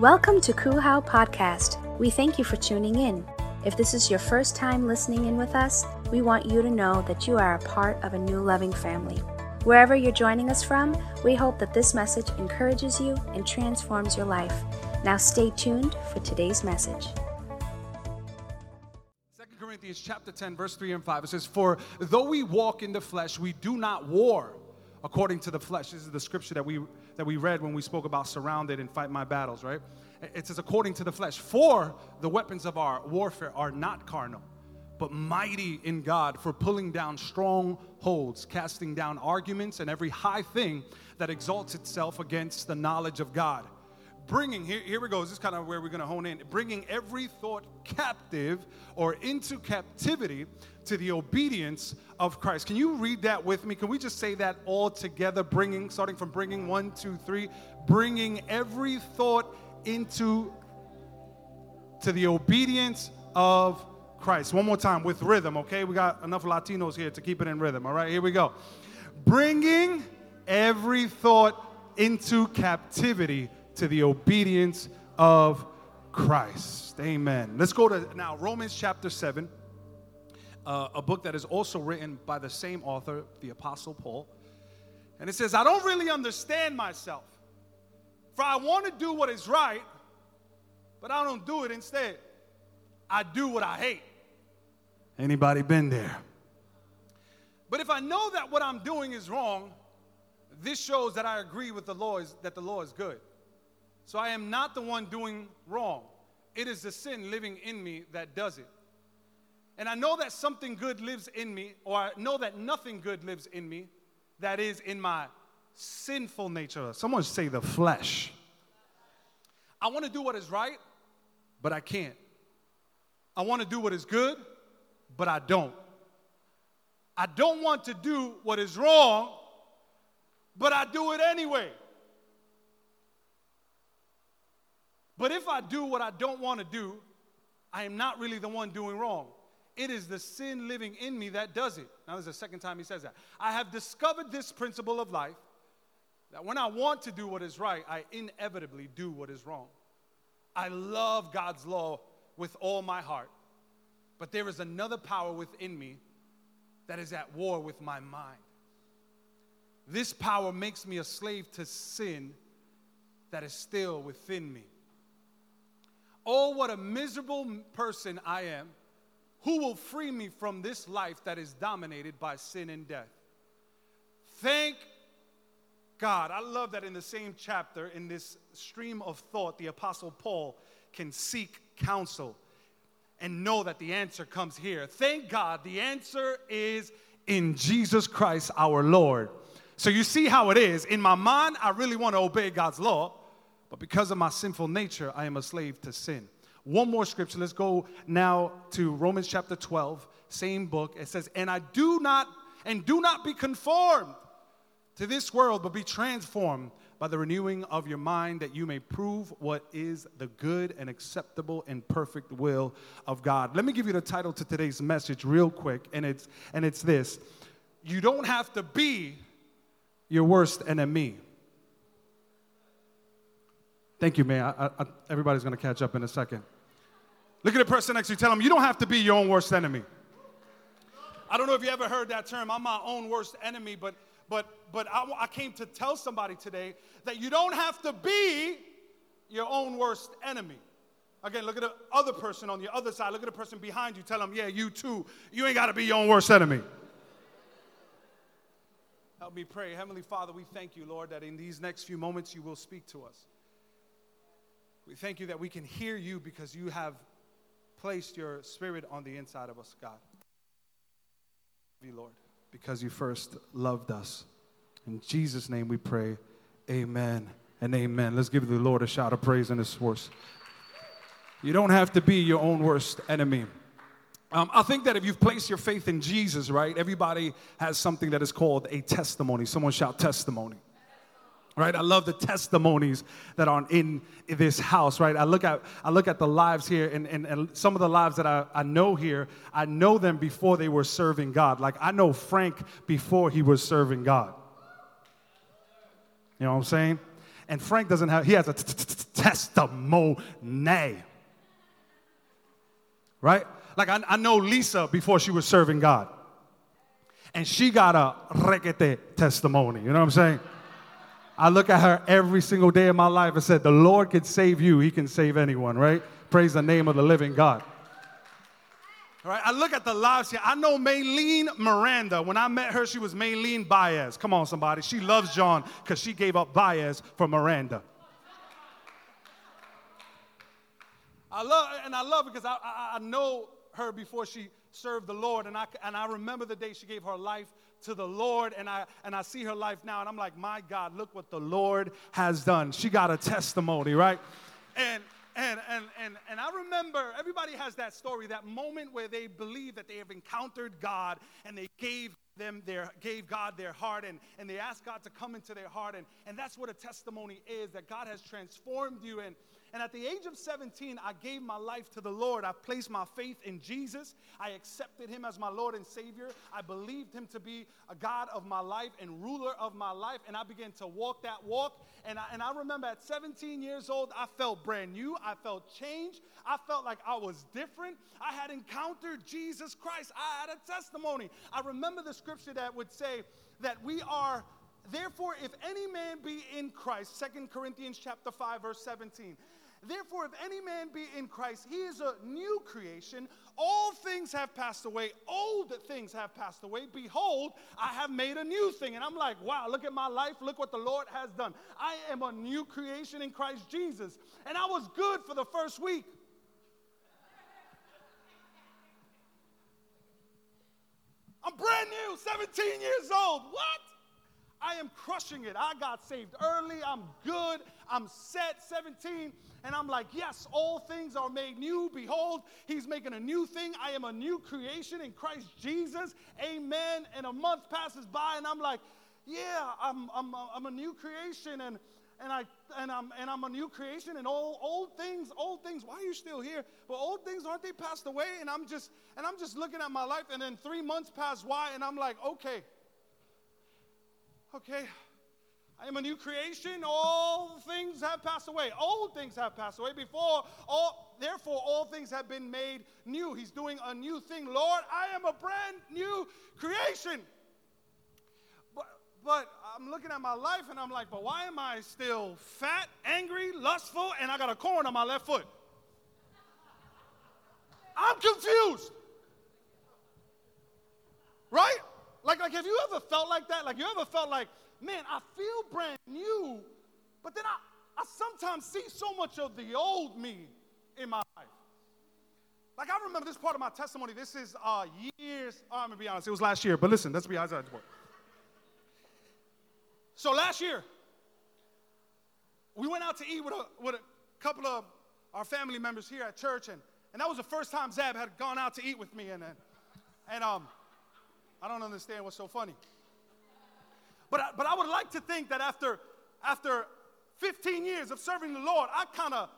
Welcome to Kuhau Podcast. We thank you for tuning in. If this is your first time listening in with us, we want you to know that you are a part of a new loving family. Wherever you're joining us from, we hope that this message encourages you and transforms your life. Now stay tuned for today's message. 2 Corinthians chapter 10, verse 3 and 5. It says, For though we walk in the flesh, we do not war according to the flesh. This is the scripture that we that we read when we spoke about surrounded and fight my battles, right? It says, according to the flesh. For the weapons of our warfare are not carnal, but mighty in God for pulling down strongholds, casting down arguments and every high thing that exalts itself against the knowledge of God. Bringing, here, here we go, this is kind of where we're going to hone in. Bringing every thought captive or into captivity to the obedience of Christ. Can you read that with me? Can we just say that all together? Bringing, starting from bringing one, two, three, bringing every thought into to the obedience of Christ. One more time with rhythm, okay? We got enough Latinos here to keep it in rhythm. All right, here we go. Bringing every thought into captivity to the obedience of Christ. Amen. Let's go to now Romans chapter 7 uh, a book that is also written by the same author, the Apostle Paul. And it says, I don't really understand myself. For I want to do what is right, but I don't do it instead. I do what I hate. Anybody been there? But if I know that what I'm doing is wrong, this shows that I agree with the law is, that the law is good. So I am not the one doing wrong. It is the sin living in me that does it. And I know that something good lives in me, or I know that nothing good lives in me, that is in my sinful nature. Someone say the flesh. I want to do what is right, but I can't. I want to do what is good, but I don't. I don't want to do what is wrong, but I do it anyway. But if I do what I don't want to do, I am not really the one doing wrong. It is the sin living in me that does it. Now, this is the second time he says that. I have discovered this principle of life that when I want to do what is right, I inevitably do what is wrong. I love God's law with all my heart, but there is another power within me that is at war with my mind. This power makes me a slave to sin that is still within me. Oh, what a miserable person I am who will free me from this life that is dominated by sin and death? Thank God. I love that in the same chapter, in this stream of thought, the Apostle Paul can seek counsel and know that the answer comes here. Thank God, the answer is in Jesus Christ our Lord. So you see how it is. In my mind, I really want to obey God's law, but because of my sinful nature, I am a slave to sin. One more scripture. Let's go now to Romans chapter 12, same book. It says, And I do not, and do not be conformed to this world, but be transformed by the renewing of your mind that you may prove what is the good and acceptable and perfect will of God. Let me give you the title to today's message real quick, and it's and it's this. You don't have to be your worst enemy. Thank you, man. I, I, everybody's going to catch up in a second. Look at the person next to you. Tell them you don't have to be your own worst enemy. I don't know if you ever heard that term. I'm my own worst enemy, but but but I, I came to tell somebody today that you don't have to be your own worst enemy. Again, look at the other person on the other side. Look at the person behind you. Tell them, yeah, you too. You ain't got to be your own worst enemy. Help me pray. Heavenly Father, we thank you, Lord, that in these next few moments you will speak to us. We thank you that we can hear you because you have placed your spirit on the inside of us, God. You, Lord, because you first loved us. In Jesus' name we pray, amen and amen. Let's give the Lord a shout of praise in this verse. You don't have to be your own worst enemy. Um, I think that if you've placed your faith in Jesus, right, everybody has something that is called a testimony. Someone shout testimony right i love the testimonies that are in this house right i look at i look at the lives here and, and, and some of the lives that I, I know here i know them before they were serving god like i know frank before he was serving god you know what i'm saying And Frank doesn't have, he has a testimony. Right? Like I, I know Lisa before she was serving God. And she got a requete testimony. You know what I'm saying? I look at her every single day of my life and said, The Lord can save you, He can save anyone, right? Praise the name of the living God. All right, I look at the lives here. I know Maylene Miranda. When I met her, she was Maylene Baez. Come on, somebody. She loves John because she gave up Baez for Miranda. I love, and I love because I, I, I know her before she served the Lord, and I, and I remember the day she gave her life to the Lord, and I, and I see her life now, and I'm like, my God, look what the Lord has done. She got a testimony, right? And and, and, and, and I remember everybody has that story, that moment where they believe that they have encountered God and they gave them their gave God their heart and, and they asked God to come into their heart. And, and that's what a testimony is, that God has transformed you and and at the age of 17, I gave my life to the Lord. I placed my faith in Jesus. I accepted him as my Lord and Savior. I believed him to be a God of my life and ruler of my life. And I began to walk that walk. And I, and I remember at 17 years old, I felt brand new. I felt changed. I felt like I was different. I had encountered Jesus Christ. I had a testimony. I remember the scripture that would say that we are therefore if any man be in christ 2 corinthians chapter 5 verse 17 Therefore, if any man be in Christ, he is a new creation. All things have passed away, old things have passed away. Behold, I have made a new thing. And I'm like, wow, look at my life. Look what the Lord has done. I am a new creation in Christ Jesus. And I was good for the first week. I'm brand new, 17 years old. What? I am crushing it. I got saved early. I'm good. I'm set, 17. And I'm like, yes, all things are made new. Behold, he's making a new thing. I am a new creation in Christ Jesus. Amen. And a month passes by, and I'm like, yeah, I'm, I'm, I'm a new creation. And and I and I'm and I'm a new creation and all old things, old things, why are you still here? But old things aren't they passed away? And I'm just and I'm just looking at my life, and then three months pass by, and I'm like, okay, okay, I am a new creation. All things have passed away. Old things have passed away. Before all, therefore, all things have been made new. He's doing a new thing. Lord, I am a brand new creation. But, but I'm looking at my life and I'm like, but why am I still fat, angry, lustful, and I got a corn on my left foot? I'm confused. Right? Like, like, have you ever felt like that? Like, you ever felt like, man, I feel brand new, but then I, I sometimes see so much of the old me in my life. Like I remember this part of my testimony. This is uh, years. Oh, I'm gonna be honest. It was last year, but listen. Let's be honest. So last year, we went out to eat with a, with a couple of our family members here at church, and, and that was the first time Zab had gone out to eat with me, and and, and um, I don't understand what's so funny. But I, but I would like to think that after, after 15 years of serving the Lord, I kind of,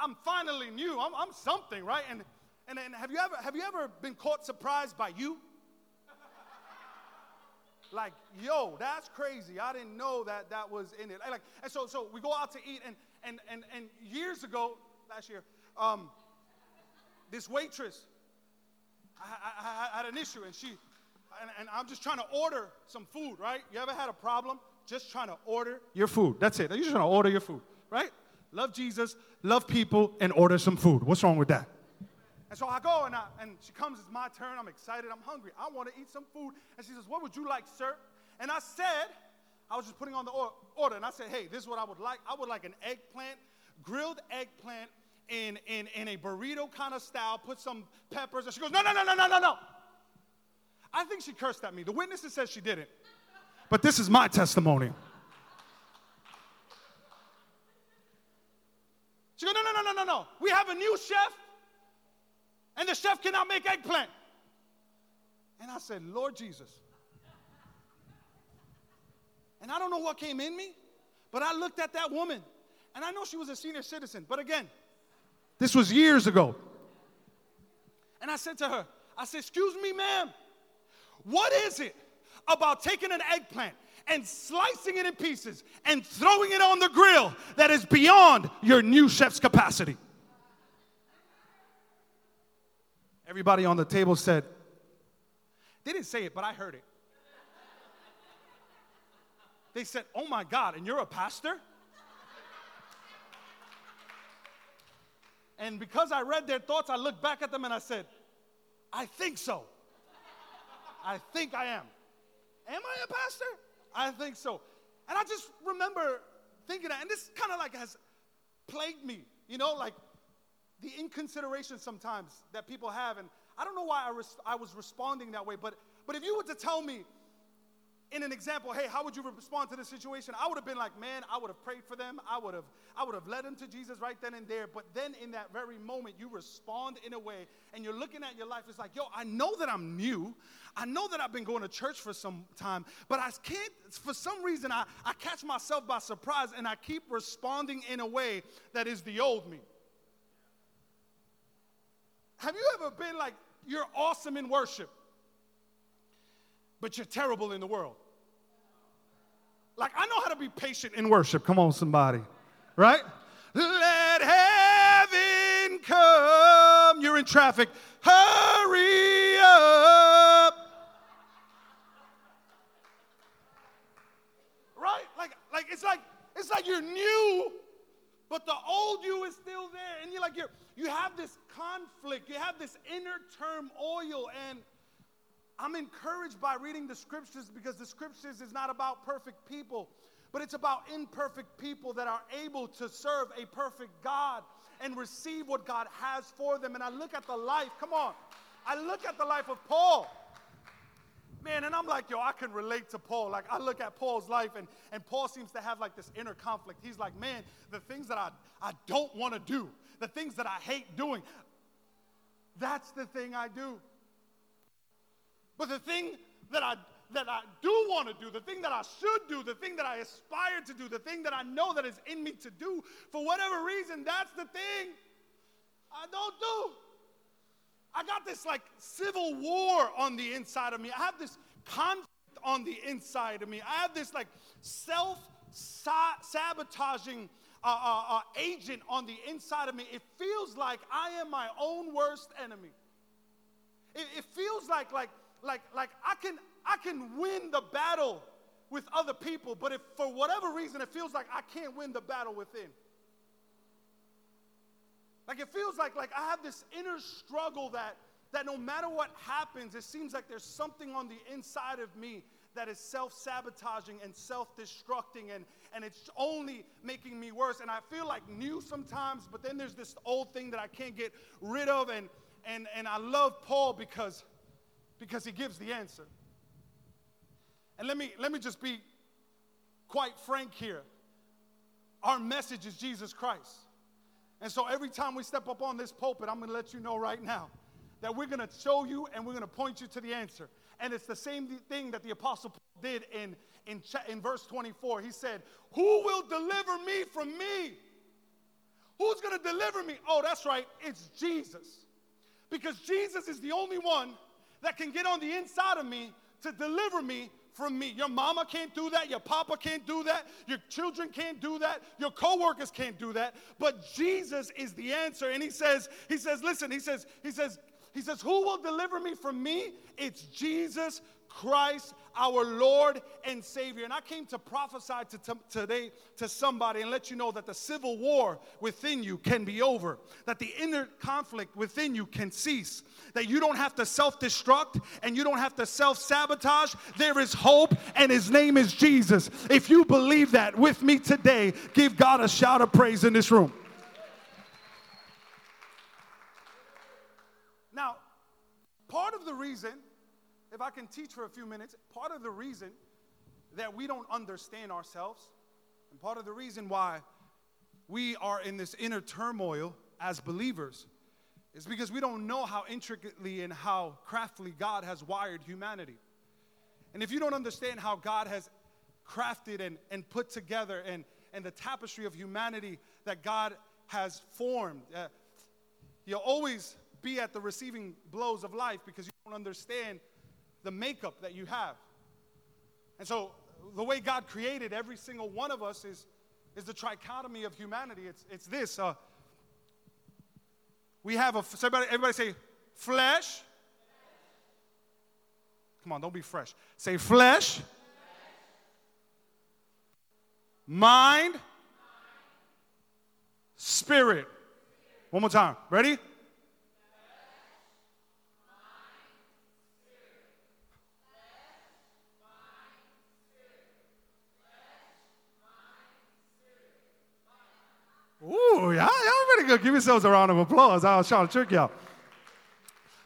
I'm finally new. I'm, I'm something, right? And, and, and have, you ever, have you ever been caught surprised by you? like, yo, that's crazy. I didn't know that that was in it. Like, and so, so we go out to eat, and, and, and, and years ago, last year, um, this waitress, I, I, I had an issue, and she, and, and I'm just trying to order some food, right? You ever had a problem just trying to order your food? That's it. You're just trying to order your food, right? Love Jesus, love people, and order some food. What's wrong with that? And so I go and, I, and she comes, it's my turn. I'm excited. I'm hungry. I want to eat some food. And she says, What would you like, sir? And I said, I was just putting on the order. And I said, Hey, this is what I would like. I would like an eggplant, grilled eggplant in, in, in a burrito kind of style. Put some peppers. And she goes, No, no, no, no, no, no, no. I think she cursed at me. The witnesses said she didn't. But this is my testimony. She goes, no, no, no, no, no, no. We have a new chef, and the chef cannot make eggplant. And I said, Lord Jesus. And I don't know what came in me, but I looked at that woman, and I know she was a senior citizen. But again, this was years ago. And I said to her, I said, Excuse me, ma'am. What is it about taking an eggplant and slicing it in pieces and throwing it on the grill that is beyond your new chef's capacity. Everybody on the table said, they didn't say it, but I heard it. They said, Oh my God, and you're a pastor? And because I read their thoughts, I looked back at them and I said, I think so. I think I am. Am I a pastor? I think so. And I just remember thinking that, and this kind of like has plagued me, you know, like the inconsideration sometimes that people have. And I don't know why I, res- I was responding that way, but, but if you were to tell me, in an example, hey, how would you respond to this situation? I would have been like, man, I would have prayed for them. I would have, I would have led them to Jesus right then and there. But then in that very moment, you respond in a way, and you're looking at your life. It's like, yo, I know that I'm new. I know that I've been going to church for some time, but I can't. For some reason, I, I catch myself by surprise, and I keep responding in a way that is the old me. Have you ever been like, you're awesome in worship? But you're terrible in the world. Like, I know how to be patient in worship. Come on, somebody. Right? Let heaven come. You're in traffic. Hurry up. Right? Like, like it's like it's like you're new, but the old you is still there. And you're like, you're you have this conflict, you have this inner turmoil, and I'm encouraged by reading the scriptures because the scriptures is not about perfect people, but it's about imperfect people that are able to serve a perfect God and receive what God has for them. And I look at the life, come on, I look at the life of Paul. Man, and I'm like, yo, I can relate to Paul. Like, I look at Paul's life, and, and Paul seems to have like this inner conflict. He's like, man, the things that I, I don't want to do, the things that I hate doing, that's the thing I do. But the thing that I that I do want to do, the thing that I should do, the thing that I aspire to do, the thing that I know that is in me to do, for whatever reason, that's the thing I don't do. I got this like civil war on the inside of me. I have this conflict on the inside of me. I have this like self sabotaging uh, uh, uh, agent on the inside of me. It feels like I am my own worst enemy. It, it feels like like like, like I can I can win the battle with other people, but if for whatever reason it feels like I can't win the battle within. Like it feels like like I have this inner struggle that that no matter what happens, it seems like there's something on the inside of me that is self-sabotaging and self-destructing and, and it's only making me worse. And I feel like new sometimes, but then there's this old thing that I can't get rid of. And and and I love Paul because because he gives the answer. And let me, let me just be quite frank here. Our message is Jesus Christ. And so every time we step up on this pulpit, I'm going to let you know right now that we're going to show you and we're going to point you to the answer. And it's the same thing that the Apostle Paul did in, in, in verse 24. He said, Who will deliver me from me? Who's going to deliver me? Oh, that's right, it's Jesus. Because Jesus is the only one that can get on the inside of me to deliver me from me. Your mama can't do that, your papa can't do that, your children can't do that, your coworkers can't do that, but Jesus is the answer. And he says he says listen, he says he says he says who will deliver me from me? It's Jesus Christ, our Lord and Savior. And I came to prophesy to, to, today to somebody and let you know that the civil war within you can be over, that the inner conflict within you can cease, that you don't have to self destruct and you don't have to self sabotage. There is hope, and His name is Jesus. If you believe that with me today, give God a shout of praise in this room. Now, part of the reason if I can teach for a few minutes, part of the reason that we don't understand ourselves, and part of the reason why we are in this inner turmoil as believers, is because we don't know how intricately and how craftily God has wired humanity. And if you don't understand how God has crafted and, and put together and, and the tapestry of humanity that God has formed, uh, you'll always be at the receiving blows of life because you don't understand the makeup that you have. And so the way God created every single one of us is, is the trichotomy of humanity. It's, it's this. Uh, we have a, everybody, everybody say flesh. Come on, don't be fresh. Say flesh, mind, spirit. One more time. Ready? Ooh, yeah, y'all pretty good. Give yourselves a round of applause. I was trying to trick y'all.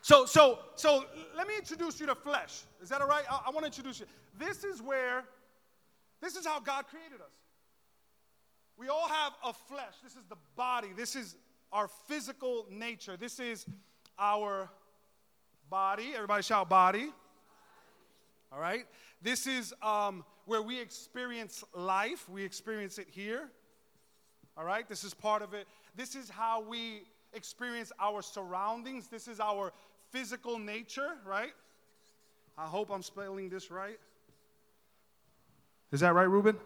So, so, so let me introduce you to flesh. Is that all right? I, I want to introduce you. This is where, this is how God created us. We all have a flesh. This is the body. This is our physical nature. This is our body. Everybody shout body. All right? This is um, where we experience life. We experience it here. All right? This is part of it. This is how we experience our surroundings. This is our physical nature, right? I hope I'm spelling this right. Is that right, Ruben?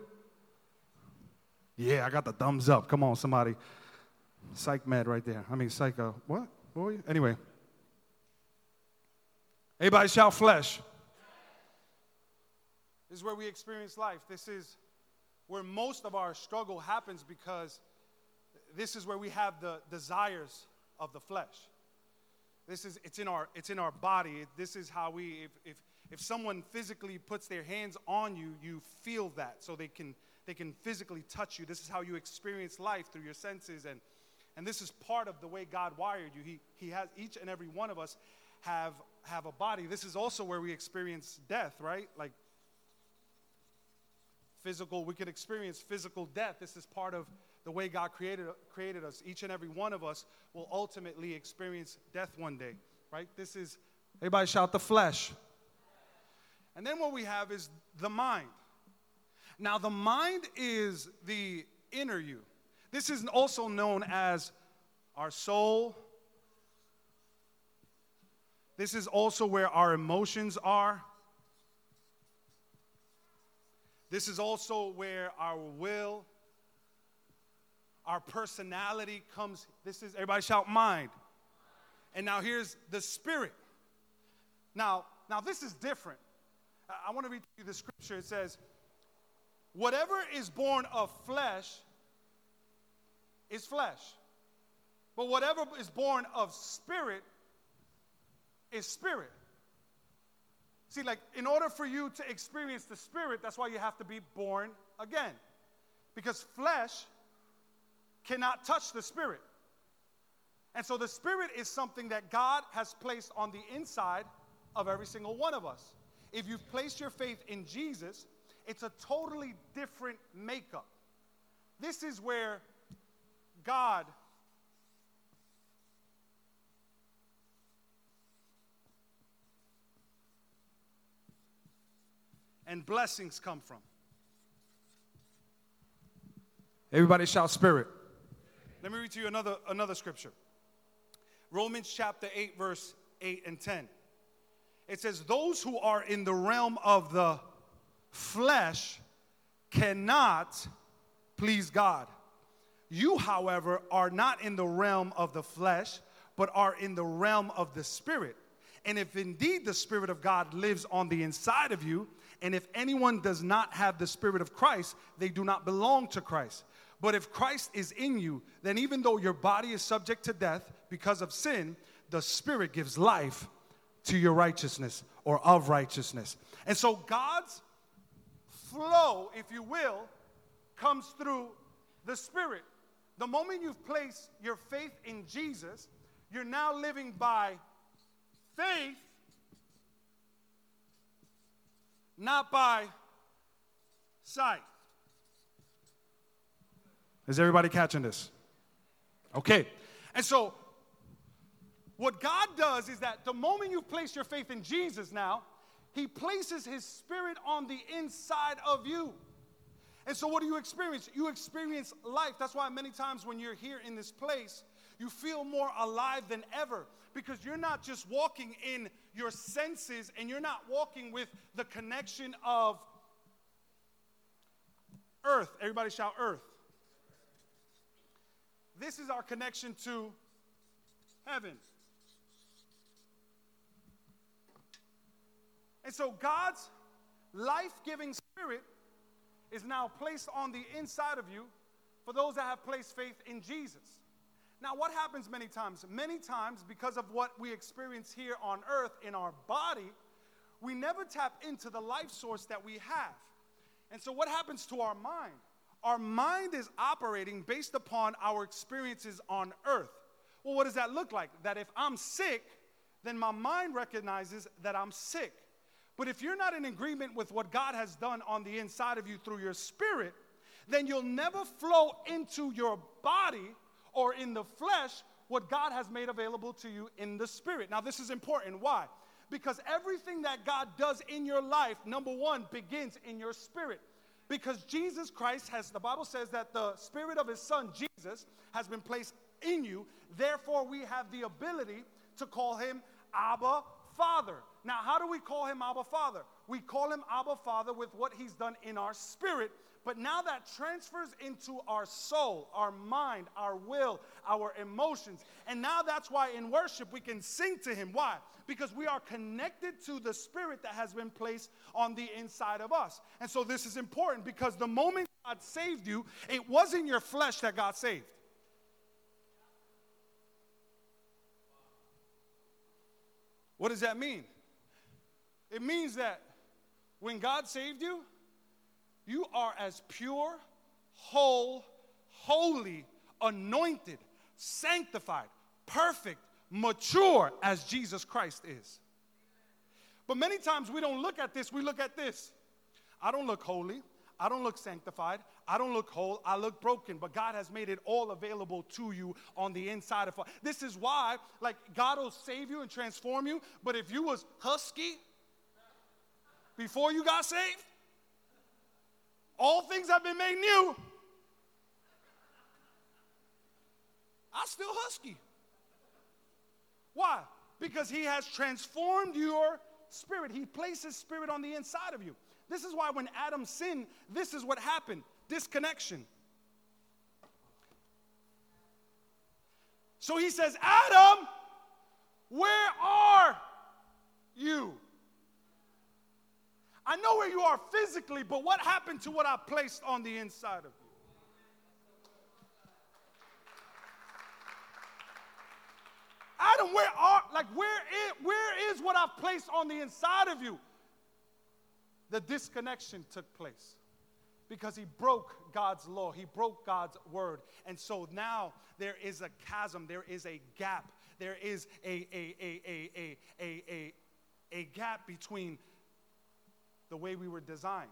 Yeah, I got the thumbs up. Come on, somebody. Psych med right there. I mean, psycho. What? What were you? Anyway. Everybody shout flesh. This is where we experience life. This is where most of our struggle happens because this is where we have the desires of the flesh. This is it's in our it's in our body. This is how we if if if someone physically puts their hands on you, you feel that. So they can they can physically touch you. This is how you experience life through your senses and and this is part of the way God wired you. He he has each and every one of us have have a body. This is also where we experience death, right? Like physical, we can experience physical death. This is part of the way God created, created us. Each and every one of us will ultimately experience death one day, right? This is, everybody shout the flesh. And then what we have is the mind. Now, the mind is the inner you. This is also known as our soul. This is also where our emotions are. This is also where our will, our personality comes. This is, everybody shout mind. And now here's the spirit. Now, now this is different. I, want to read you the scripture. It says, Whatever is born of flesh is flesh. But whatever is born of spirit is spirit. See, like, in order for you to experience the Spirit, that's why you have to be born again. Because flesh cannot touch the Spirit. And so the Spirit is something that God has placed on the inside of every single one of us. If you've placed your faith in Jesus, it's a totally different makeup. This is where God and blessings come from. Everybody shout spirit. Let me read to you another, another scripture. Romans chapter 8, verse 8 and 10. It says, Those who are in the realm of the flesh cannot please God. You, however, are not in the realm of the flesh, but are in the realm of the spirit. And if indeed the Spirit of God lives on the inside of you, and if anyone does not have the Spirit of Christ, they do not belong to Christ. But if Christ is in you, then even though your body is subject to death because of sin, the Spirit gives life to your righteousness or of righteousness. And so God's flow, if you will, comes through the Spirit. The moment you've placed your faith in Jesus, you're now living by faith not by sight. Is everybody catching this? Okay. And so, what God does is that the moment you place your faith in Jesus now, He places His Spirit on the inside of you. And so, what do you experience? You experience life. That's why many times when you're here in this place, you feel more alive than ever because you're not just walking in your senses and you're not walking with the connection of Earth. Everybody shout earth. This is our connection to heaven. And so God's life giving spirit is now placed on the inside of you for those that have placed faith in Jesus. Now, what happens many times? Many times, because of what we experience here on earth in our body, we never tap into the life source that we have. And so, what happens to our mind? Our mind is operating based upon our experiences on earth. Well, what does that look like? That if I'm sick, then my mind recognizes that I'm sick. But if you're not in agreement with what God has done on the inside of you through your spirit, then you'll never flow into your body or in the flesh what God has made available to you in the spirit. Now, this is important. Why? Because everything that God does in your life, number one, begins in your spirit. Because Jesus Christ has, the Bible says that the spirit of his son, Jesus, has been placed in you. Therefore, we have the ability to call him Abba Father. Now, how do we call him Abba Father? We call him Abba Father with what he's done in our spirit, but now that transfers into our soul, our mind, our will, our emotions. And now that's why in worship we can sing to him. Why? Because we are connected to the spirit that has been placed on the inside of us. And so this is important because the moment God saved you, it wasn't your flesh that got saved. What does that mean? It means that when God saved you, you are as pure, whole, holy, anointed, sanctified, perfect, mature as Jesus Christ is. But many times we don't look at this, we look at this. I don't look holy. I don't look sanctified. I don't look whole. I look broken. But God has made it all available to you on the inside of. us. This is why, like, God will save you and transform you. But if you was husky before you got saved, all things have been made new. I still husky. Why? Because he has transformed your spirit. He placed his spirit on the inside of you. This is why when Adam sinned, this is what happened disconnection. So he says, Adam, where are you? I know where you are physically, but what happened to what I placed on the inside of you? Adam, where are, like, where is, where is what I've placed on the inside of you? The disconnection took place because he broke God's law, he broke God's word. And so now there is a chasm, there is a gap, there is a, a, a, a, a, a, a, a gap between the way we were designed.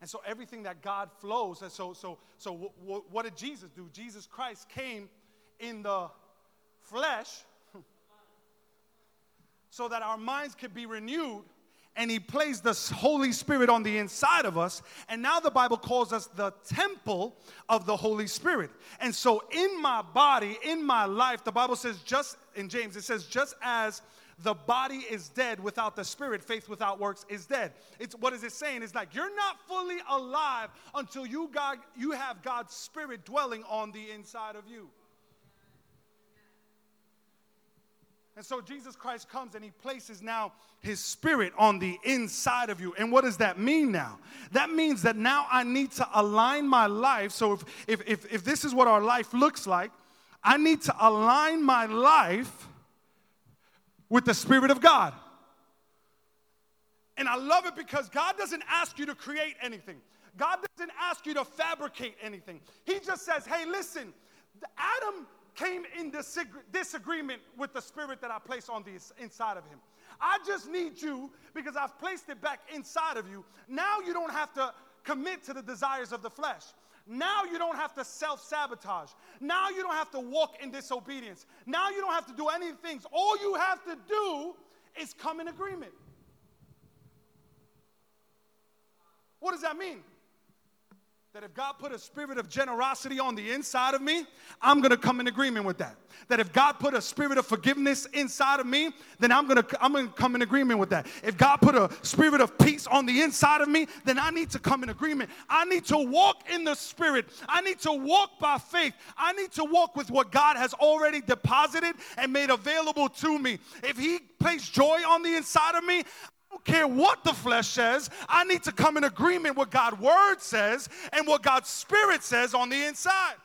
And so everything that God flows, and so so so w- w- what did Jesus do? Jesus Christ came in the flesh so that our minds could be renewed and he placed the Holy Spirit on the inside of us. And now the Bible calls us the temple of the Holy Spirit. And so in my body, in my life, the Bible says, just in James, it says, just as the body is dead without the spirit faith without works is dead it's what is it saying it's like you're not fully alive until you god you have god's spirit dwelling on the inside of you And so Jesus Christ comes and he places now his spirit on the inside of you. And what does that mean now? That means that now I need to align my life. So if, if, if, if this is what our life looks like, I need to align my life with the Spirit of God. And I love it because God doesn't ask you to create anything. God doesn't ask you to fabricate anything. He just says, hey, listen, Adam came in disagreement with the spirit that I placed on the inside of him. I just need you because I've placed it back inside of you. Now you don't have to commit to the desires of the flesh. Now you don't have to self sabotage. Now you don't have to walk in disobedience. Now you don't have to do any things. All you have to do is come in agreement. What does that mean? That if God put a spirit of generosity on the inside of me, I'm gonna come in agreement with that. That if God put a spirit of forgiveness inside of me, then I'm gonna I'm gonna come in agreement with that. If God put a spirit of peace on the inside of me, then I need to come in agreement. I need to walk in the spirit. I need to walk by faith. I need to walk with what God has already deposited and made available to me. If He placed joy on the inside of me, care what the flesh says. I need to come in agreement with God's word says and what God's spirit says on the inside.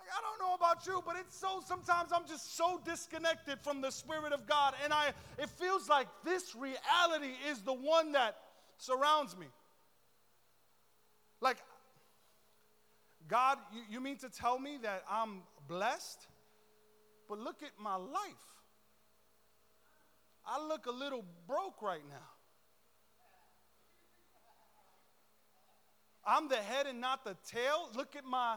I don't know about you, but it's so sometimes I'm just so disconnected from the spirit of God and I it feels like this reality is the one that surrounds me. Like God, you, you mean to tell me that I'm blessed? But look at my life. I look a little broke right now. I'm the head and not the tail. Look at my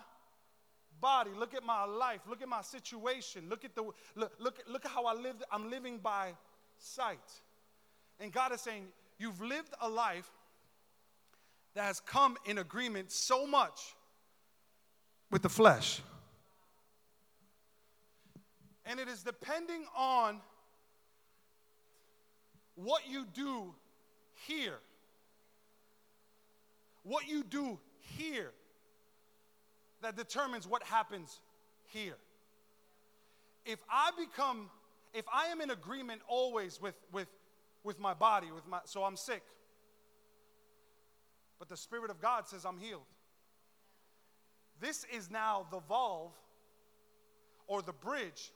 body. Look at my life. Look at my situation. Look at the look, look, look at how I live. I'm living by sight. And God is saying, You've lived a life that has come in agreement so much with the flesh. And it is depending on what you do here. What you do here that determines what happens here. If I become, if I am in agreement always with, with, with my body, with my, so I'm sick, but the Spirit of God says I'm healed. This is now the valve or the bridge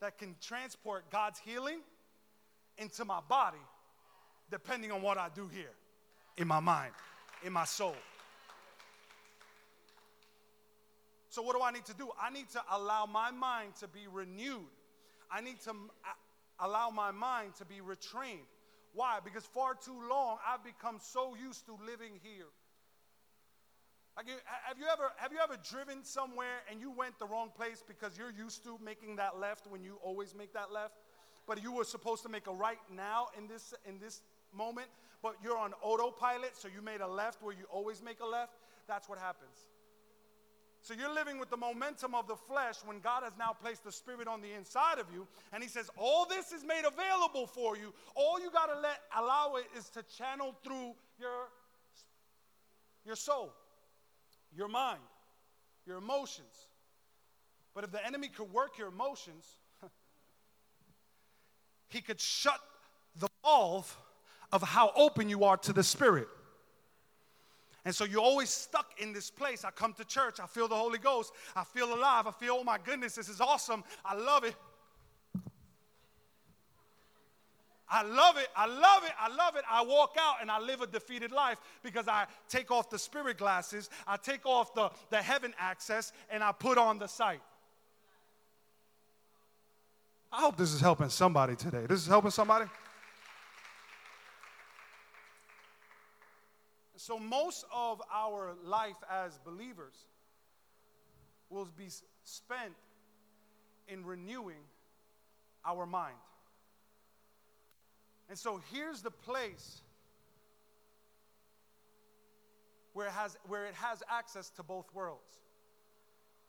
that can transport God's healing into my body depending on what I do here in my mind, in my soul. So, what do I need to do? I need to allow my mind to be renewed. I need to allow my mind to be retrained. Why? Because far too long I've become so used to living here. Like, have you ever have you ever driven somewhere and you went the wrong place because you're used to making that left when you always make that left? But you were supposed to make a right now in this in this moment, but you're on autopilot, so you made a left where you always make a left. That's what happens. So you're living with the momentum of the flesh when God has now placed the spirit on the inside of you, and He says, All this is made available for you. All you gotta let allow it is to channel through your, your soul, your mind, your emotions. But if the enemy could work your emotions, he could shut the valve of how open you are to the Spirit. And so you're always stuck in this place. I come to church, I feel the Holy Ghost, I feel alive, I feel, oh my goodness, this is awesome, I love it. I love it, I love it, I love it. I walk out and I live a defeated life because I take off the spirit glasses, I take off the, the heaven access, and I put on the sight. I hope this is helping somebody today. This is helping somebody? So, most of our life as believers will be spent in renewing our mind. And so, here's the place where it has, where it has access to both worlds.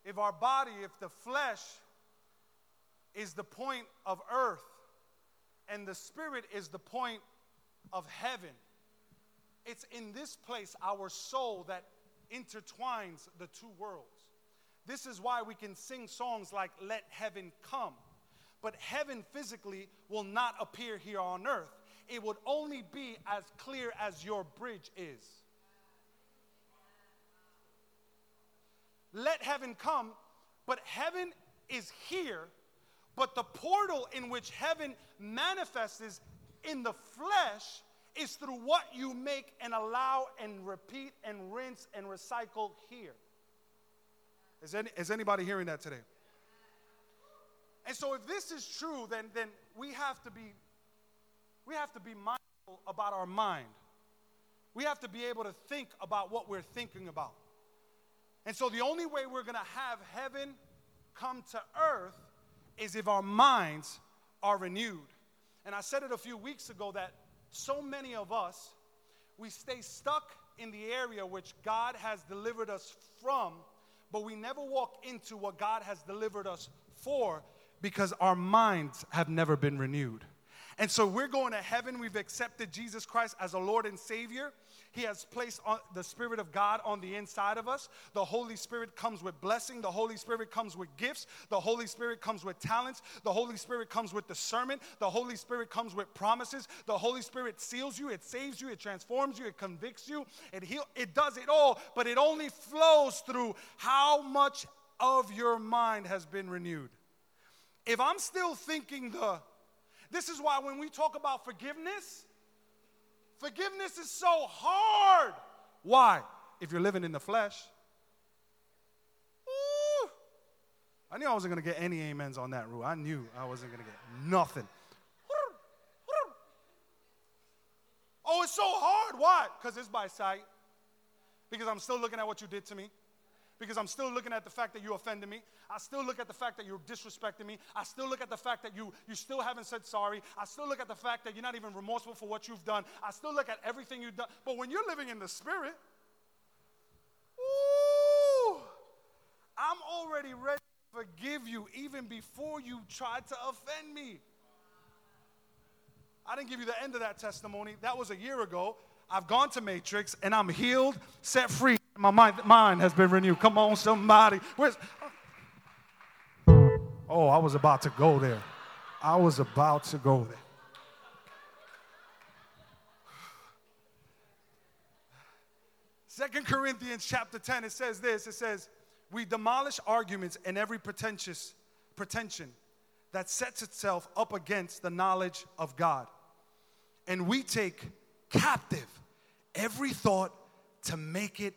If our body, if the flesh is the point of earth, and the spirit is the point of heaven. It's in this place, our soul, that intertwines the two worlds. This is why we can sing songs like Let Heaven Come. But heaven physically will not appear here on earth. It would only be as clear as your bridge is. Let heaven come, but heaven is here but the portal in which heaven manifests in the flesh is through what you make and allow and repeat and rinse and recycle here. Is, any, is anybody hearing that today? And so if this is true, then, then we have to be we have to be mindful about our mind. We have to be able to think about what we're thinking about. And so the only way we're going to have heaven come to earth is if our minds are renewed. And I said it a few weeks ago that so many of us, we stay stuck in the area which God has delivered us from, but we never walk into what God has delivered us for because our minds have never been renewed. And so we're going to heaven. We've accepted Jesus Christ as a Lord and Savior. He has placed the Spirit of God on the inside of us. The Holy Spirit comes with blessing. The Holy Spirit comes with gifts. The Holy Spirit comes with talents. The Holy Spirit comes with discernment. The Holy Spirit comes with promises. The Holy Spirit seals you. It saves you. It transforms you. It convicts you. It heal. It does it all. But it only flows through how much of your mind has been renewed. If I'm still thinking the this is why when we talk about forgiveness, forgiveness is so hard. Why? If you're living in the flesh. Ooh, I knew I wasn't going to get any amens on that rule. I knew I wasn't going to get nothing. Oh, it's so hard. Why? Because it's by sight. Because I'm still looking at what you did to me because I'm still looking at the fact that you offended me. I still look at the fact that you're disrespecting me. I still look at the fact that you, you still haven't said sorry. I still look at the fact that you're not even remorseful for what you've done. I still look at everything you've done. But when you're living in the spirit, ooh, I'm already ready to forgive you even before you tried to offend me. I didn't give you the end of that testimony. That was a year ago. I've gone to Matrix and I'm healed, set free. My mind, mind has been renewed. Come on, somebody. Where's Oh, I was about to go there. I was about to go there. Second Corinthians chapter 10, it says this. It says, We demolish arguments and every pretentious pretension that sets itself up against the knowledge of God. And we take captive every thought to make it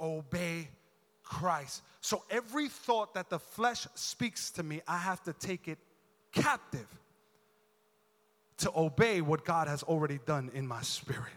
obey Christ. So every thought that the flesh speaks to me, I have to take it captive to obey what God has already done in my spirit.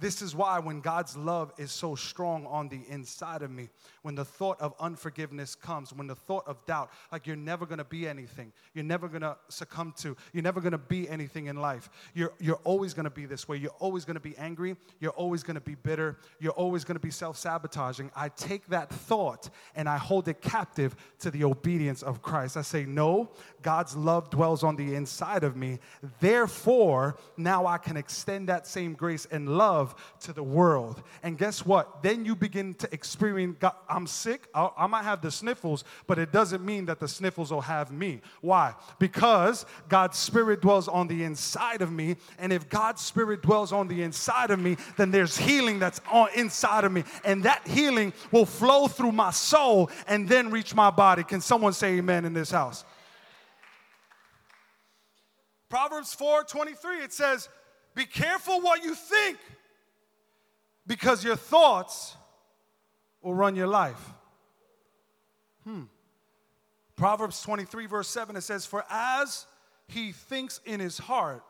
This is why, when God's love is so strong on the inside of me, when the thought of unforgiveness comes, when the thought of doubt, like you're never gonna be anything, you're never gonna succumb to, you're never gonna be anything in life, you're, you're always gonna be this way, you're always gonna be angry, you're always gonna be bitter, you're always gonna be self sabotaging. I take that thought and I hold it captive to the obedience of Christ. I say, No, God's love dwells on the inside of me. Therefore, now I can extend that same grace and love to the world. And guess what? Then you begin to experience God, I'm sick, I, I might have the sniffles, but it doesn't mean that the sniffles will have me. Why? Because God's Spirit dwells on the inside of me. And if God's Spirit dwells on the inside of me, then there's healing that's on inside of me. And that healing will flow through my soul and then reach my body. Can someone say amen in this house? Proverbs 4 23, it says, Be careful what you think, because your thoughts will run your life. Hmm. Proverbs 23, verse 7, it says, For as he thinks in his heart,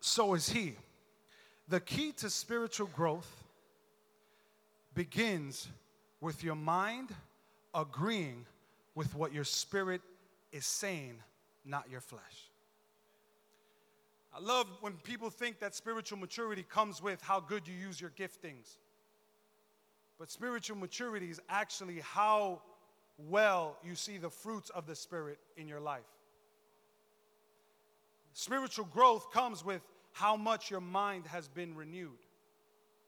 so is he. The key to spiritual growth begins with your mind agreeing with what your spirit is saying, not your flesh. I love when people think that spiritual maturity comes with how good you use your giftings. But spiritual maturity is actually how well you see the fruits of the Spirit in your life. Spiritual growth comes with how much your mind has been renewed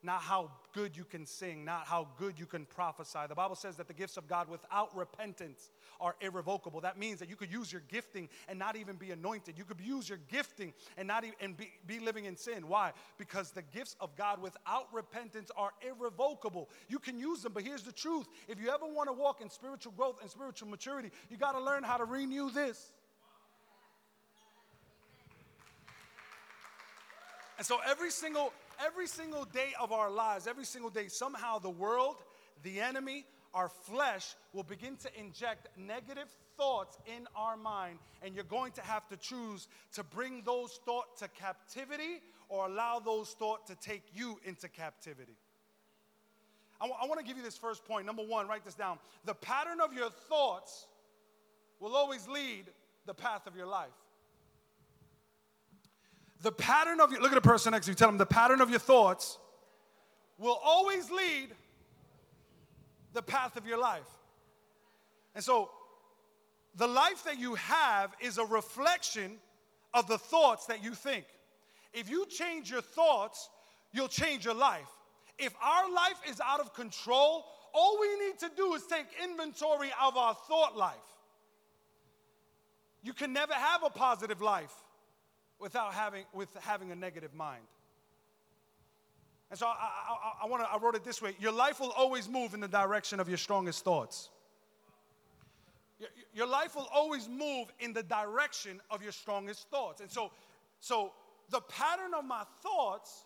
not how good you can sing, not how good you can prophesy. The Bible says that the gifts of God without repentance are irrevocable. That means that you could use your gifting and not even be anointed. You could use your gifting and not even and be, be living in sin. Why? Because the gifts of God without repentance are irrevocable. You can use them, but here's the truth. If you ever want to walk in spiritual growth and spiritual maturity, you got to learn how to renew this. And so every single every single day of our lives, every single day, somehow the world, the enemy, our flesh will begin to inject negative thoughts in our mind, and you're going to have to choose to bring those thoughts to captivity or allow those thoughts to take you into captivity. I, w- I want to give you this first point. Number one, write this down. The pattern of your thoughts will always lead the path of your life. The pattern of your, look at the person next to you, tell them the pattern of your thoughts will always lead the path of your life. And so, the life that you have is a reflection of the thoughts that you think. If you change your thoughts, you'll change your life. If our life is out of control, all we need to do is take inventory of our thought life. You can never have a positive life without having, with having a negative mind. And so I, I, I, wanna, I wrote it this way Your life will always move in the direction of your strongest thoughts. Your, your life will always move in the direction of your strongest thoughts. And so, so the pattern of my thoughts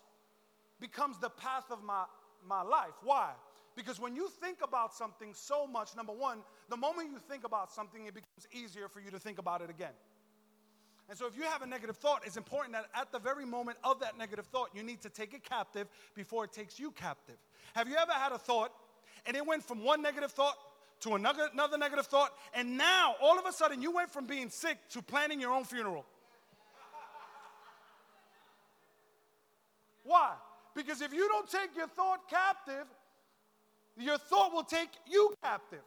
becomes the path of my, my life. Why? Because when you think about something so much, number one, the moment you think about something, it becomes easier for you to think about it again. And so, if you have a negative thought, it's important that at the very moment of that negative thought, you need to take it captive before it takes you captive. Have you ever had a thought and it went from one negative thought to another, another negative thought, and now all of a sudden you went from being sick to planning your own funeral? Why? Because if you don't take your thought captive, your thought will take you captive.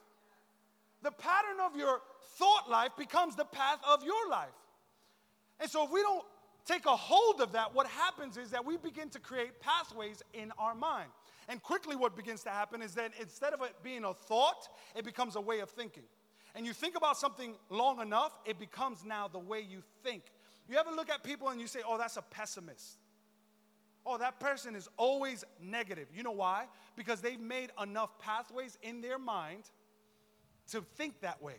The pattern of your thought life becomes the path of your life. And so if we don't take a hold of that, what happens is that we begin to create pathways in our mind. And quickly, what begins to happen is that instead of it being a thought, it becomes a way of thinking. And you think about something long enough, it becomes now the way you think. You ever look at people and you say, oh, that's a pessimist? Oh, that person is always negative. You know why? Because they've made enough pathways in their mind to think that way.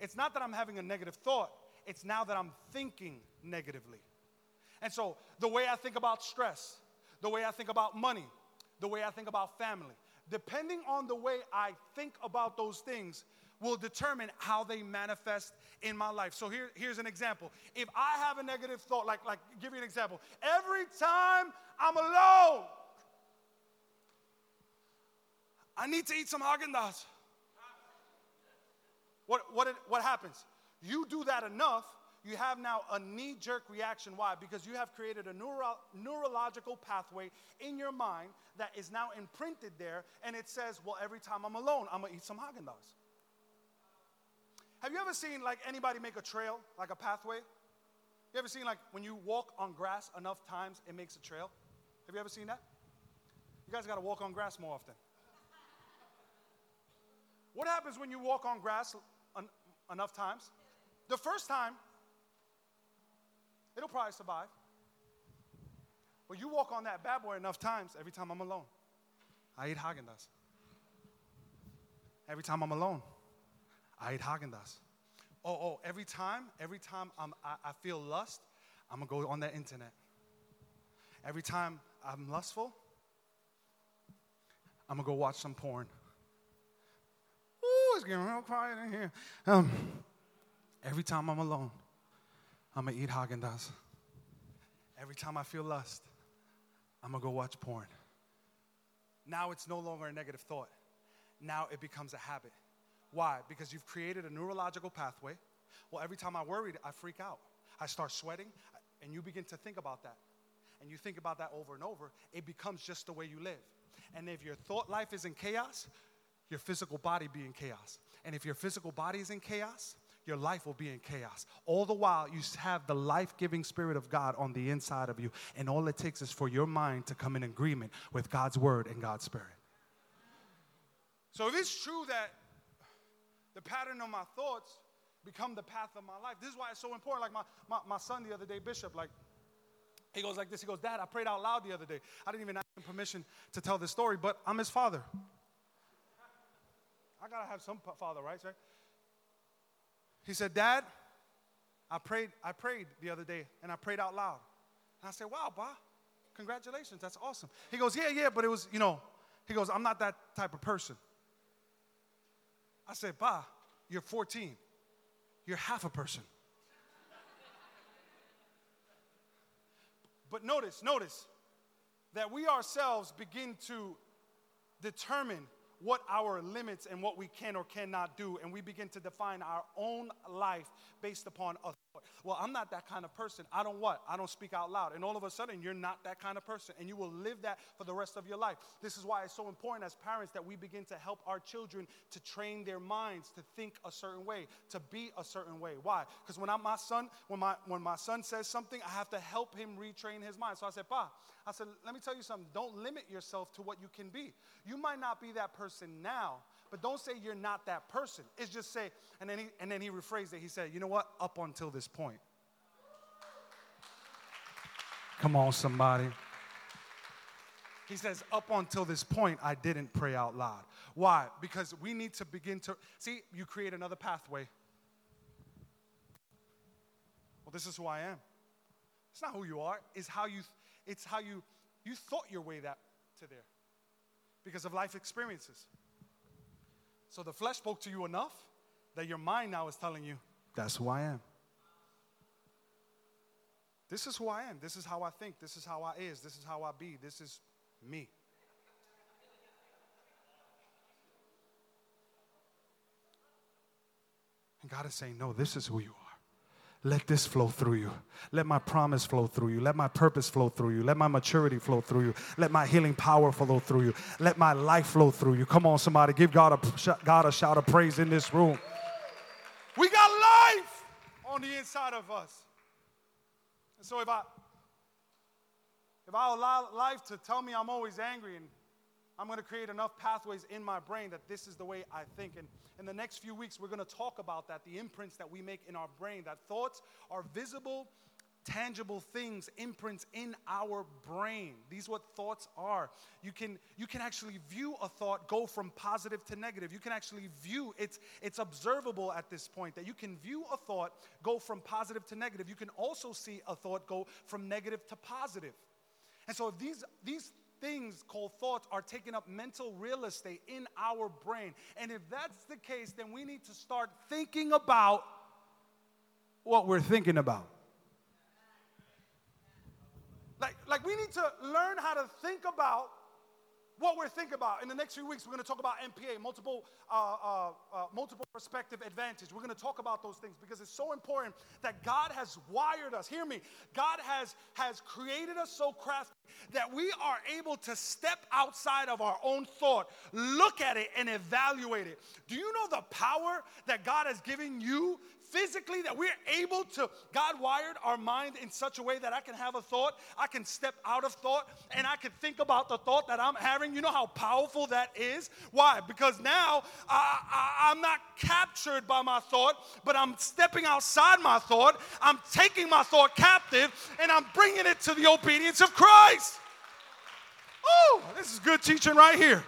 It's not that I'm having a negative thought, it's now that I'm thinking negatively. And so the way I think about stress, the way I think about money, the way I think about family, depending on the way I think about those things, will determine how they manifest in my life. So here, here's an example. If I have a negative thought, like, like give you an example. Every time I'm alone, I need to eat some Haagen-Dazs. What, what, what happens? You do that enough, you have now a knee jerk reaction. Why? Because you have created a neuro- neurological pathway in your mind that is now imprinted there, and it says, Well, every time I'm alone, I'm gonna eat some Haagen Dazs. Have you ever seen like anybody make a trail, like a pathway? You ever seen like when you walk on grass enough times, it makes a trail? Have you ever seen that? You guys gotta walk on grass more often. What happens when you walk on grass en- enough times? The first time, it'll probably survive. But you walk on that bad boy enough times, every time I'm alone, I eat Haagen Dazs. Every time I'm alone, I eat Haagen Dazs. Oh, oh, every time, every time I'm, I, I feel lust, I'm gonna go on the internet. Every time I'm lustful, I'm gonna go watch some porn. Ooh, it's getting real quiet in here. Um, Every time I'm alone, I'm gonna eat Haagen Dazs. Every time I feel lust, I'm gonna go watch porn. Now it's no longer a negative thought. Now it becomes a habit. Why? Because you've created a neurological pathway. Well, every time I worry, I freak out. I start sweating, and you begin to think about that. And you think about that over and over, it becomes just the way you live. And if your thought life is in chaos, your physical body be in chaos. And if your physical body is in chaos, your life will be in chaos. All the while, you have the life giving Spirit of God on the inside of you. And all it takes is for your mind to come in agreement with God's Word and God's Spirit. So, if it's true that the pattern of my thoughts become the path of my life, this is why it's so important. Like my, my, my son the other day, Bishop, like, he goes like this. He goes, Dad, I prayed out loud the other day. I didn't even ask him permission to tell this story, but I'm his father. I gotta have some father rights, right? He said, Dad, I prayed, I prayed the other day and I prayed out loud. And I said, Wow, Ba, congratulations, that's awesome. He goes, Yeah, yeah, but it was, you know, he goes, I'm not that type of person. I said, Ba, you're 14. You're half a person. but notice, notice that we ourselves begin to determine what our limits and what we can or cannot do, and we begin to define our own life based upon us. Well, I'm not that kind of person. I don't what? I don't speak out loud. And all of a sudden, you're not that kind of person, and you will live that for the rest of your life. This is why it's so important as parents that we begin to help our children to train their minds to think a certain way, to be a certain way. Why? Because when I'm my son, when my when my son says something, I have to help him retrain his mind. So I said, Pa, I said, let me tell you something. Don't limit yourself to what you can be. You might not be that person now, but don't say you're not that person. It's just say, and then he, and then he rephrased it. He said, you know what? Up until this point. Come on, somebody. He says, up until this point, I didn't pray out loud. Why? Because we need to begin to see, you create another pathway. Well, this is who I am. It's not who you are, it's how you it's how you you thought your way that to there because of life experiences. So the flesh spoke to you enough that your mind now is telling you, that's who I am. This is who I am. This is how I think. This is how I is. This is how I be. This is me. And God is saying, No, this is who you are. Let this flow through you. Let my promise flow through you. Let my purpose flow through you. Let my maturity flow through you. Let my healing power flow through you. Let my life flow through you. Come on, somebody, give God a, God a shout of praise in this room. We got life on the inside of us. And so if I if I allow life to tell me I'm always angry and I'm going to create enough pathways in my brain that this is the way I think. And in the next few weeks, we're going to talk about that the imprints that we make in our brain, that thoughts are visible, tangible things, imprints in our brain. These what thoughts are. You can, you can actually view a thought go from positive to negative. You can actually view it's, it's observable at this point that you can view a thought go from positive to negative. You can also see a thought go from negative to positive. And so if these, these things called thoughts are taking up mental real estate in our brain. And if that's the case, then we need to start thinking about what we're thinking about. Like, like we need to learn how to think about what we're thinking about. In the next few weeks, we're going to talk about MPA, multiple, uh, uh, uh, multiple perspective advantage. We're going to talk about those things because it's so important that God has wired us. Hear me. God has, has created us so crafty that we are able to step outside of our own thought, look at it, and evaluate it. Do you know the power that God has given you physically that we're able to, God wired our mind in such a way that I can have a thought, I can step out of thought, and I can think about the thought that I'm having. You know how powerful that is? Why? Because now I, am not captured by my thought, but I'm stepping outside my thought. I'm taking my thought captive, and I'm bringing it to the obedience of Christ. Oh, this is good teaching right here.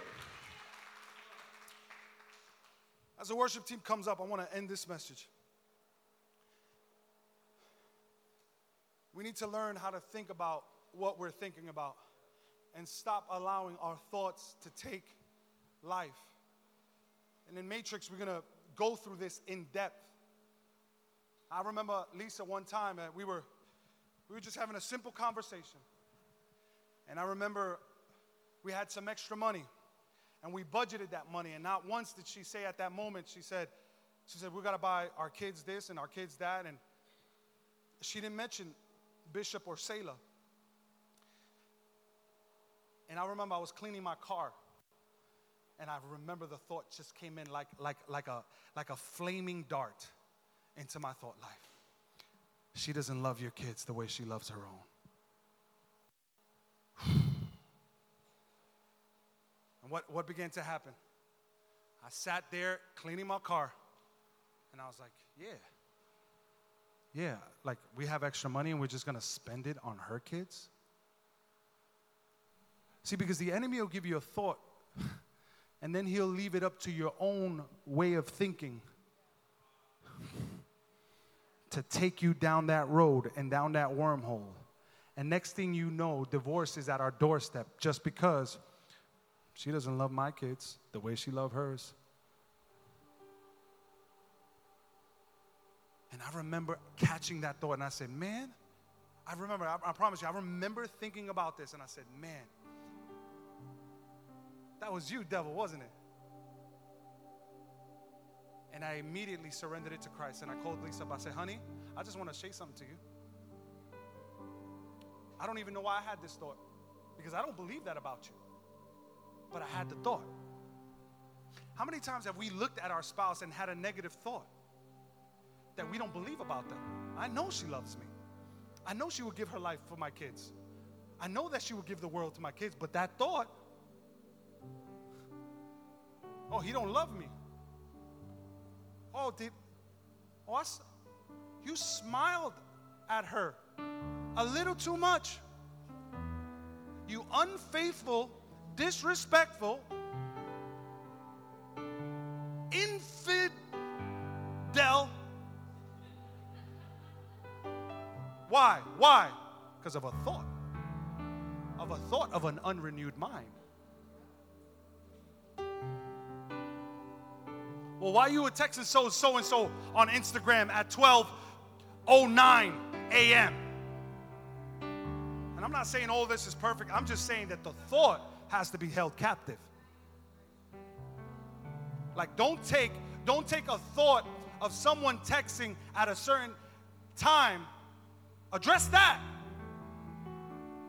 As the worship team comes up, I want to end this message. We need to learn how to think about what we're thinking about and stop allowing our thoughts to take life. And in Matrix, we're to go through this in depth. I remember Lisa one time, uh, we, were, we were just having a simple conversation. And I remember we had some extra money and we budgeted that money. And not once did she say at that moment, she said, she said, we got to buy our kids this and our kids that. And she didn't mention Bishop or Selah. And I remember I was cleaning my car. And I remember the thought just came in like, like, like, a, like a flaming dart into my thought life. She doesn't love your kids the way she loves her own. and what, what began to happen? I sat there cleaning my car, and I was like, yeah, yeah, like we have extra money and we're just gonna spend it on her kids? See, because the enemy will give you a thought and then he'll leave it up to your own way of thinking to take you down that road and down that wormhole. And next thing you know, divorce is at our doorstep just because she doesn't love my kids the way she loved hers. And I remember catching that thought, and I said, Man, I remember, I, I promise you, I remember thinking about this, and I said, Man, that was you, devil, wasn't it? And I immediately surrendered it to Christ. And I called Lisa up. I said, honey, I just want to say something to you. I don't even know why I had this thought because I don't believe that about you. But I had the thought. How many times have we looked at our spouse and had a negative thought that we don't believe about them? I know she loves me. I know she will give her life for my kids. I know that she will give the world to my kids, but that thought, oh, he don't love me. Oh, did, oh, I, you smiled at her a little too much. You unfaithful, disrespectful, infidel. Why? Why? Because of a thought. Of a thought of an unrenewed mind. Well, why you were texting so so and so on Instagram at 12:09 a.m. And I'm not saying all this is perfect. I'm just saying that the thought has to be held captive. Like don't take don't take a thought of someone texting at a certain time. Address that.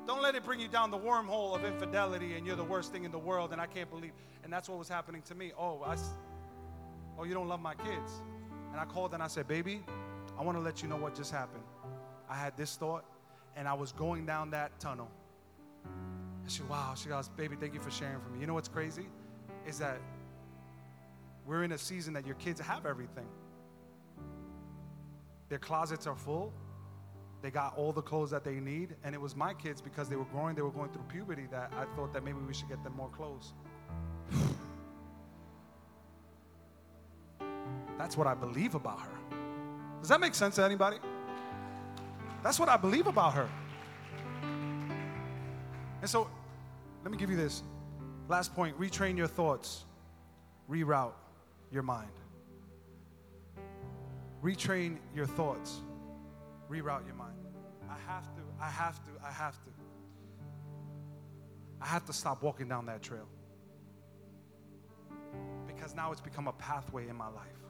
Don't let it bring you down the wormhole of infidelity and you're the worst thing in the world and I can't believe. And that's what was happening to me. Oh, I Oh, you don't love my kids. And I called and I said, Baby, I want to let you know what just happened. I had this thought and I was going down that tunnel. And she, wow, she goes, Baby, thank you for sharing for me. You know what's crazy? Is that we're in a season that your kids have everything. Their closets are full. They got all the clothes that they need. And it was my kids because they were growing, they were going through puberty that I thought that maybe we should get them more clothes. That's what I believe about her. Does that make sense to anybody? That's what I believe about her. And so, let me give you this. Last point retrain your thoughts, reroute your mind. Retrain your thoughts, reroute your mind. I have to, I have to, I have to. I have to stop walking down that trail because now it's become a pathway in my life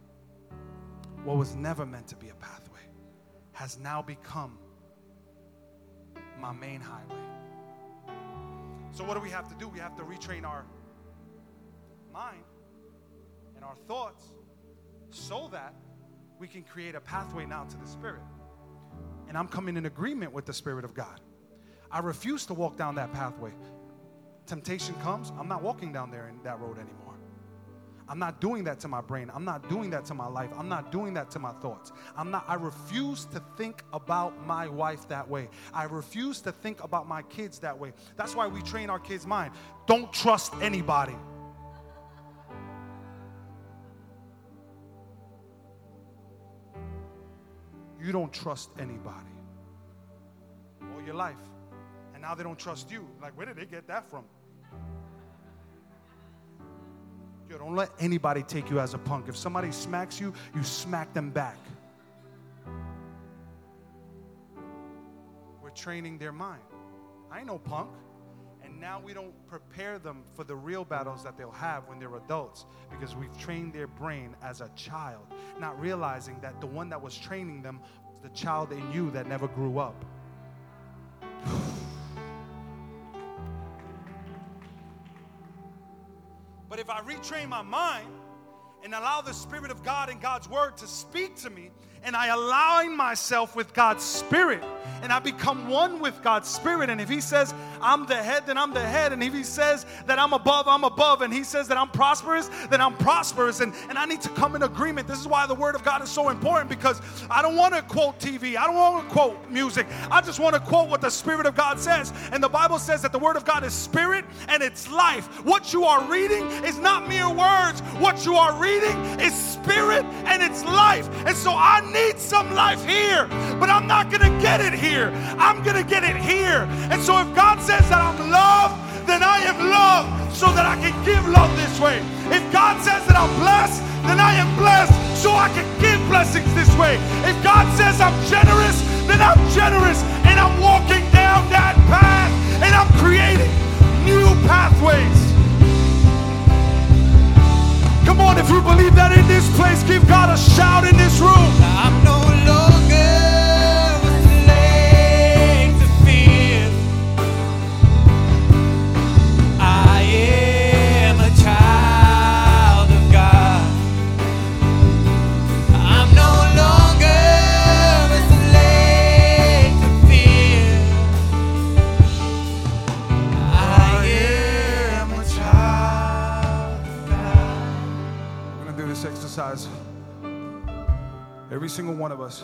what was never meant to be a pathway has now become my main highway. So, what do we have to do? We have to retrain our mind and our thoughts so that we can create a pathway now to the Spirit. And I'm coming in agreement with the Spirit of God. I refuse to walk down that pathway. Temptation comes, I'm not walking down there in that road anymore. I'm not doing that to my brain. I'm not doing that to my life. I'm not doing that to my thoughts. I'm not I refuse to think about my wife that way. I refuse to think about my kids that way. That's why we train our kids' mind. Don't trust anybody. You don't trust anybody all your life. And now they don't trust you. Like, where did they get that from? Yo, don't let anybody take you as a punk. If somebody smacks you, you smack them back. We're training their mind. I ain't no punk. And now we don't prepare them for the real battles that they'll have when they're adults because we've trained their brain as a child, not realizing that the one that was training them was the child in you that never grew up. But if I retrain my mind and allow the Spirit of God and God's Word to speak to me, and I align myself with God's Spirit and I become one with God's Spirit. And if He says I'm the head, then I'm the head. And if He says that I'm above, I'm above. And He says that I'm prosperous, then I'm prosperous. And, and I need to come in agreement. This is why the Word of God is so important because I don't want to quote TV, I don't want to quote music. I just want to quote what the Spirit of God says. And the Bible says that the Word of God is spirit and it's life. What you are reading is not mere words, what you are reading is spirit and it's life. And so I need some life here, but I'm not going to get it here. I'm going to get it here. And so if God says that I'm loved, then I am loved so that I can give love this way. If God says that I'm blessed, then I am blessed so I can give blessings this way. If God says I'm generous, then I'm generous and I'm walking down that path and I'm creating new pathways. Come on, if you believe that in this place, give God a shout in this room. I'm no longer Every single one of us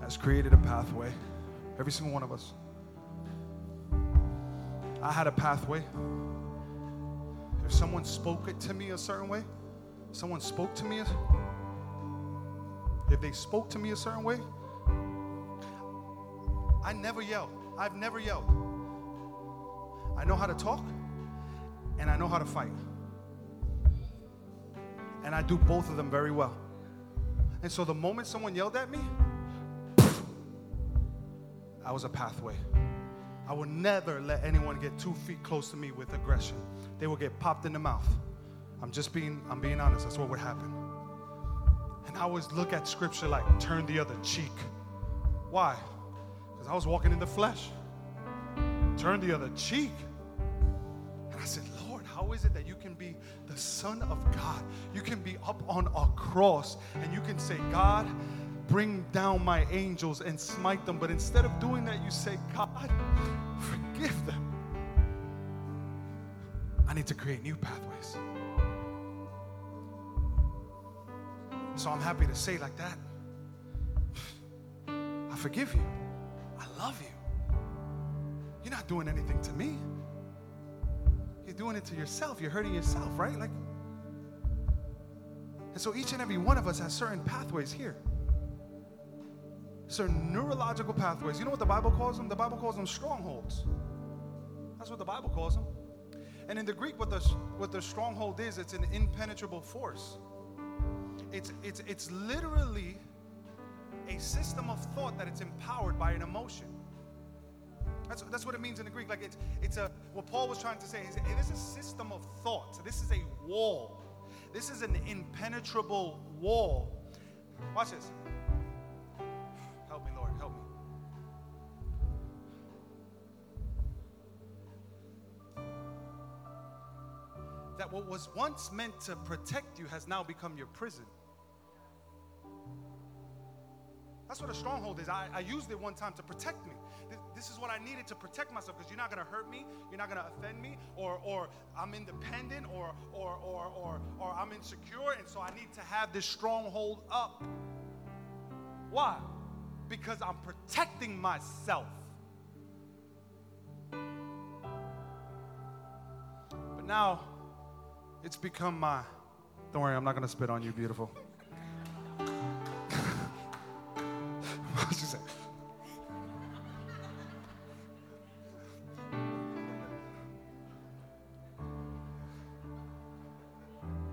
has created a pathway. Every single one of us. I had a pathway. If someone spoke it to me a certain way, someone spoke to me, if they spoke to me a certain way, I never yelled. I've never yelled. I know how to talk and I know how to fight and I do both of them very well. And so the moment someone yelled at me, I was a pathway. I will never let anyone get two feet close to me with aggression. They will get popped in the mouth. I'm just being, I'm being honest. That's what would happen. And I always look at scripture like turn the other cheek. Why? Because I was walking in the flesh. Turn the other cheek. And I said, Lord, how is it that you be the Son of God? You can be up on a cross and you can say, God, bring down my angels and smite them. But instead of doing that, you say, God, forgive them. I need to create new pathways. So I'm happy to say, like that, I forgive you. I love you. You're not doing anything to me. Doing it to yourself. You're hurting yourself, right? Like, and so each and every one of us has certain pathways here. Certain neurological pathways. You know what the Bible calls them? The Bible calls them strongholds. That's what the Bible calls them. And in the Greek, what the, what the stronghold is, it's an impenetrable force. It's, it's, it's literally a system of thought that it's empowered by an emotion. That's, that's what it means in the Greek. Like it's, it's a, what Paul was trying to say is is a system of thought. This is a wall. This is an impenetrable wall. Watch this. Help me, Lord, help me. That what was once meant to protect you has now become your prison. That's what a stronghold is. I, I used it one time to protect me. Th- This is what I needed to protect myself because you're not going to hurt me, you're not going to offend me, or, or I'm independent, or, or, or, or, or I'm insecure, and so I need to have this stronghold up. Why? Because I'm protecting myself. But now it's become my. Don't worry, I'm not going to spit on you, beautiful.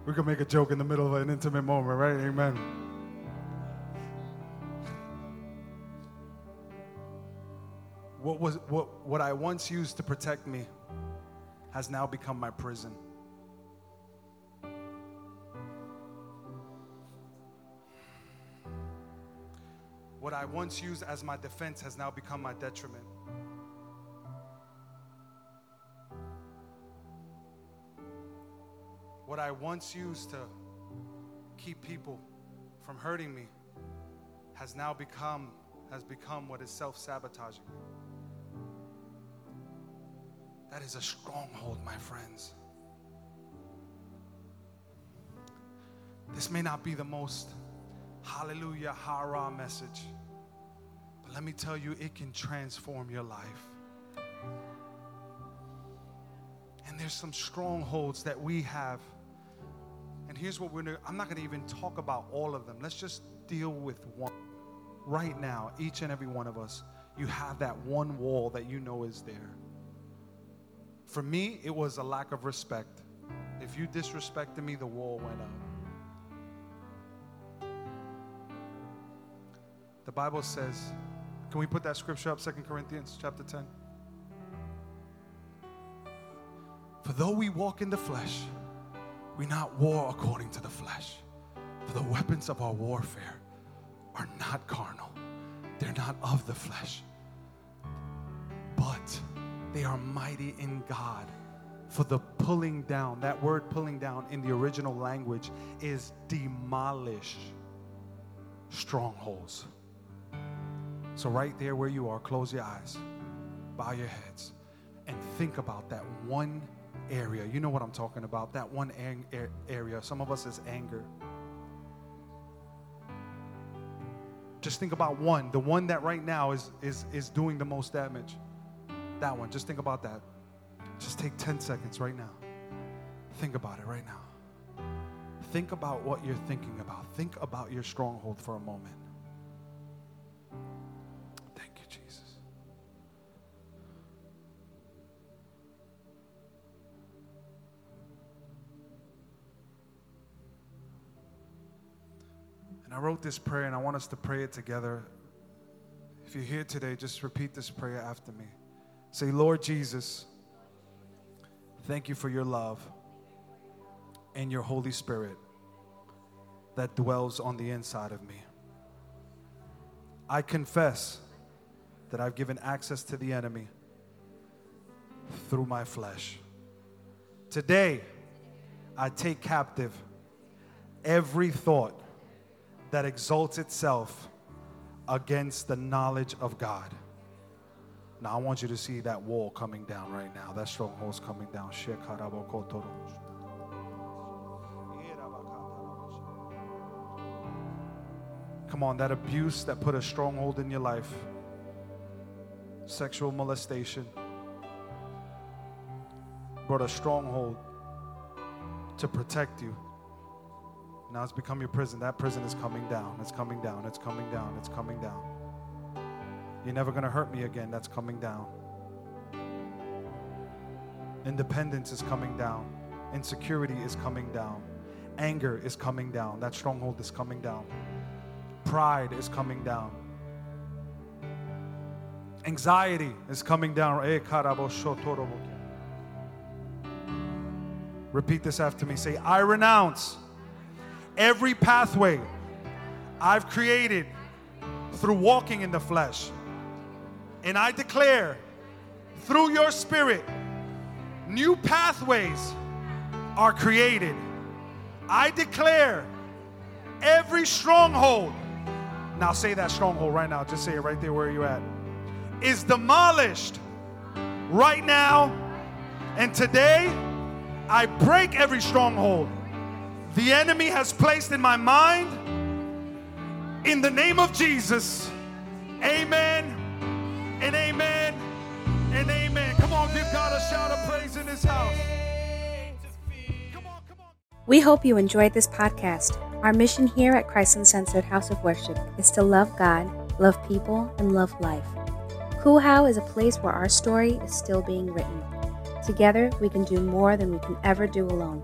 We can make a joke in the middle of an intimate moment, right? Amen. What was what what I once used to protect me has now become my prison. What I once used as my defense has now become my detriment. Once used to keep people from hurting me has now become has become what is self-sabotaging. That is a stronghold, my friends. This may not be the most hallelujah, hurrah message, but let me tell you, it can transform your life. And there's some strongholds that we have. And here's what we're gonna, I'm not gonna even talk about all of them. Let's just deal with one. Right now, each and every one of us, you have that one wall that you know is there. For me, it was a lack of respect. If you disrespected me, the wall went up. The Bible says, can we put that scripture up, Second Corinthians chapter 10? For though we walk in the flesh, We not war according to the flesh. For the weapons of our warfare are not carnal, they're not of the flesh, but they are mighty in God for the pulling down. That word pulling down in the original language is demolish strongholds. So, right there where you are, close your eyes, bow your heads, and think about that one area. You know what I'm talking about, that one ang- area. Some of us is anger. Just think about one, the one that right now is, is, is doing the most damage. That one, just think about that. Just take 10 seconds right now. Think about it right now. Think about what you're thinking about. Think about your stronghold for a moment. And I wrote this prayer and I want us to pray it together. If you're here today, just repeat this prayer after me. Say, Lord Jesus, thank you for your love and your Holy Spirit that dwells on the inside of me. I confess that I've given access to the enemy through my flesh. Today, I take captive every thought that exalts itself against the knowledge of God. Now, I want you to see that wall coming down right now. That stronghold's coming down. Come on, that abuse that put a stronghold in your life, sexual molestation, brought a stronghold to protect you. Now it's become your prison. That prison is coming down. It's coming down. It's coming down. It's coming down. You're never going to hurt me again. That's coming down. Independence is coming down. Insecurity is coming down. Anger is coming down. That stronghold is coming down. Pride is coming down. Anxiety is coming down. Eh, Repeat this after me. Say, I renounce every pathway I've created through walking in the flesh. And I declare through your spirit, new pathways are created. I declare every stronghold, now say that stronghold right now, just say it right there where you're at, is demolished right now. And today, I break every stronghold the enemy has placed in my mind. In the name of Jesus, amen and amen and amen. Come on, give God a shout of praise in this house. Come on, come on. We hope you enjoyed this podcast. Our mission here at Christ Uncensored House of Worship is to love God, love people, and love life. Kuhau is a place where our story is still being written. Together, we can do more than we can ever do alone.